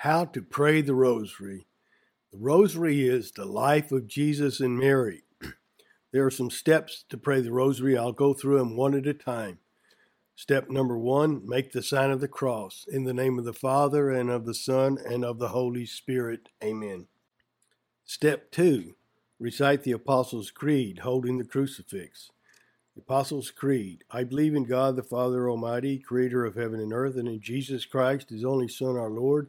How to pray the rosary. The rosary is the life of Jesus and Mary. there are some steps to pray the rosary. I'll go through them one at a time. Step number one make the sign of the cross. In the name of the Father, and of the Son, and of the Holy Spirit. Amen. Step two recite the Apostles' Creed, holding the crucifix. Apostles' Creed I believe in God the Father Almighty, creator of heaven and earth, and in Jesus Christ, his only Son, our Lord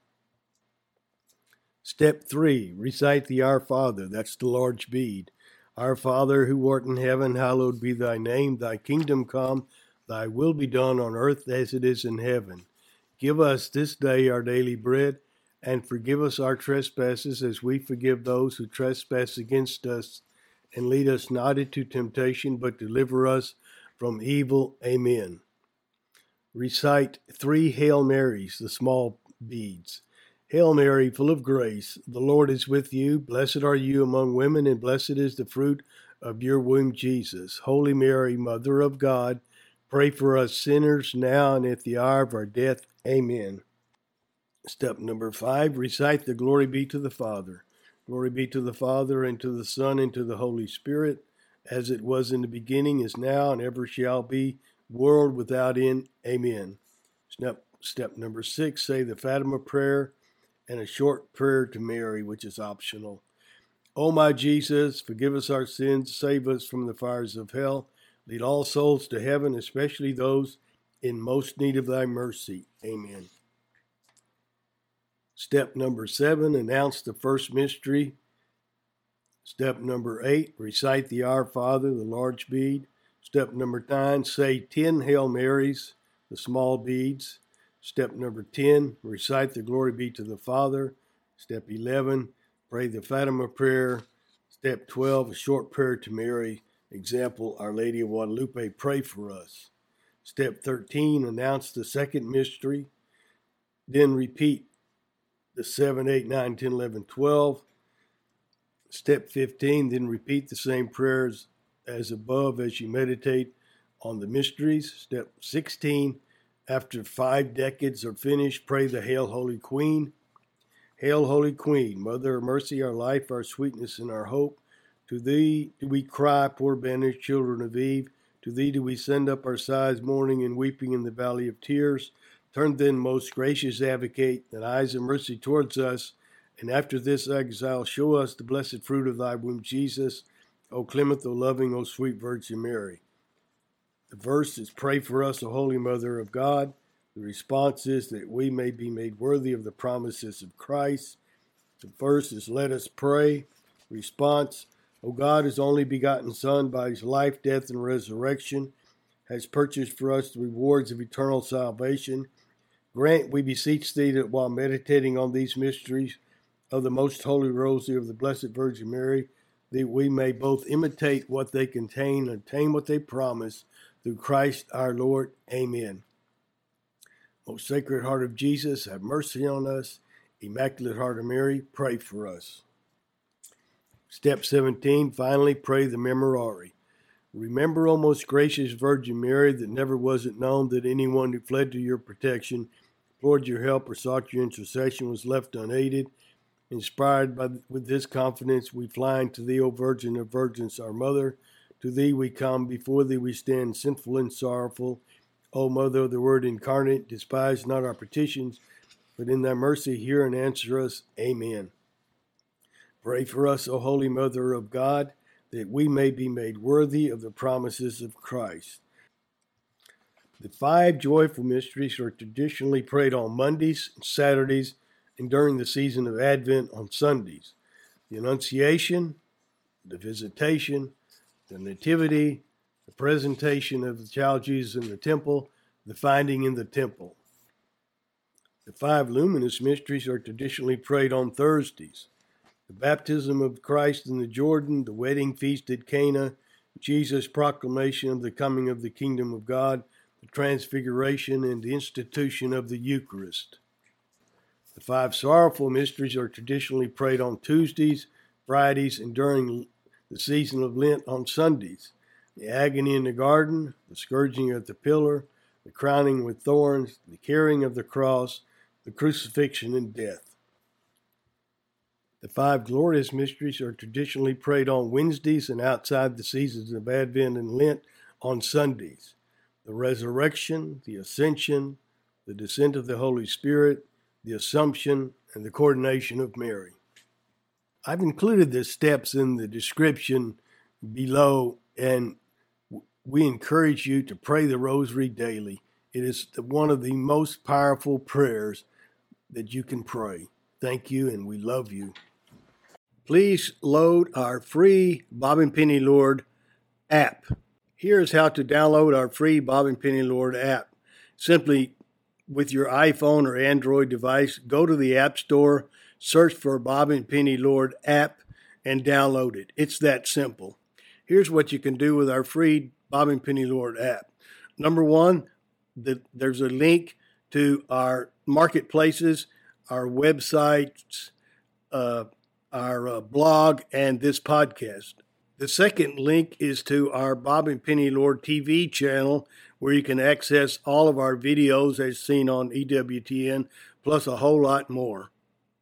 Step three, recite the Our Father. That's the large bead. Our Father who art in heaven, hallowed be thy name. Thy kingdom come, thy will be done on earth as it is in heaven. Give us this day our daily bread, and forgive us our trespasses as we forgive those who trespass against us. And lead us not into temptation, but deliver us from evil. Amen. Recite three Hail Marys, the small beads. Hail Mary, full of grace, the Lord is with you. Blessed are you among women, and blessed is the fruit of your womb, Jesus. Holy Mary, Mother of God, pray for us sinners now and at the hour of our death. Amen. Step number five recite the Glory be to the Father. Glory be to the Father, and to the Son, and to the Holy Spirit, as it was in the beginning, is now, and ever shall be, world without end. Amen. Step, step number six say the Fatima prayer and a short prayer to Mary, which is optional. O oh, my Jesus, forgive us our sins, save us from the fires of hell, lead all souls to heaven, especially those in most need of thy mercy. Amen. Step number seven, announce the first mystery. Step number eight, recite the Our Father, the large bead. Step number nine, say 10 Hail Marys, the small beads. Step number 10, recite the glory be to the Father. Step 11, pray the Fatima prayer. Step 12, a short prayer to Mary. Example, Our Lady of Guadalupe, pray for us. Step 13, announce the second mystery. Then repeat the 7, 8, 9, 10, 11, 12. Step 15, then repeat the same prayers as above as you meditate on the mysteries. Step 16, after five decades are finished, pray the Hail, Holy Queen. Hail, Holy Queen, Mother of mercy, our life, our sweetness, and our hope. To thee do we cry, poor banished children of Eve. To thee do we send up our sighs, mourning and weeping in the valley of tears. Turn then, most gracious advocate, thine eyes of mercy towards us, and after this exile, show us the blessed fruit of thy womb, Jesus. O clement, O loving, O sweet Virgin Mary. The verse is Pray for us, O Holy Mother of God. The response is that we may be made worthy of the promises of Christ. The verse is Let us pray. Response O God, his only begotten Son, by his life, death, and resurrection, has purchased for us the rewards of eternal salvation. Grant, we beseech thee, that while meditating on these mysteries of the most holy rosary of the Blessed Virgin Mary, that we may both imitate what they contain and attain what they promise through Christ our Lord. Amen. Most Sacred Heart of Jesus, have mercy on us. Immaculate Heart of Mary, pray for us. Step 17, finally, pray the Memorare. Remember, O most gracious Virgin Mary, that never was it known that anyone who fled to your protection, implored your help, or sought your intercession was left unaided. Inspired by with this confidence, we fly unto thee, O Virgin of Virgins, our Mother. To thee we come, before thee we stand sinful and sorrowful. O Mother of the Word incarnate, despise not our petitions, but in thy mercy hear and answer us. Amen. Pray for us, O Holy Mother of God, that we may be made worthy of the promises of Christ. The five joyful mysteries are traditionally prayed on Mondays, Saturdays, and during the season of Advent on Sundays. The Annunciation, the Visitation, the Nativity, the presentation of the child Jesus in the temple, the finding in the temple. The five luminous mysteries are traditionally prayed on Thursdays. The baptism of Christ in the Jordan, the wedding feast at Cana, Jesus' proclamation of the coming of the kingdom of God, the transfiguration, and the institution of the Eucharist. The five sorrowful mysteries are traditionally prayed on Tuesdays, Fridays, and during the season of Lent on Sundays. The agony in the garden, the scourging at the pillar, the crowning with thorns, the carrying of the cross, the crucifixion and death. The five glorious mysteries are traditionally prayed on Wednesdays and outside the seasons of Advent and Lent on Sundays. The resurrection, the ascension, the descent of the Holy Spirit, the assumption, and the coronation of Mary. I've included the steps in the description below, and we encourage you to pray the rosary daily. It is one of the most powerful prayers that you can pray. Thank you, and we love you. Please load our free Bob and Penny Lord app. Here's how to download our free Bob and Penny Lord app. Simply with your iPhone or Android device, go to the App Store, search for Bob and Penny Lord app, and download it. It's that simple. Here's what you can do with our free Bob and Penny Lord app. Number one, the, there's a link to our marketplaces, our websites, uh, our uh, blog, and this podcast. The second link is to our Bob and Penny Lord TV channel, where you can access all of our videos as seen on EWTN, plus a whole lot more.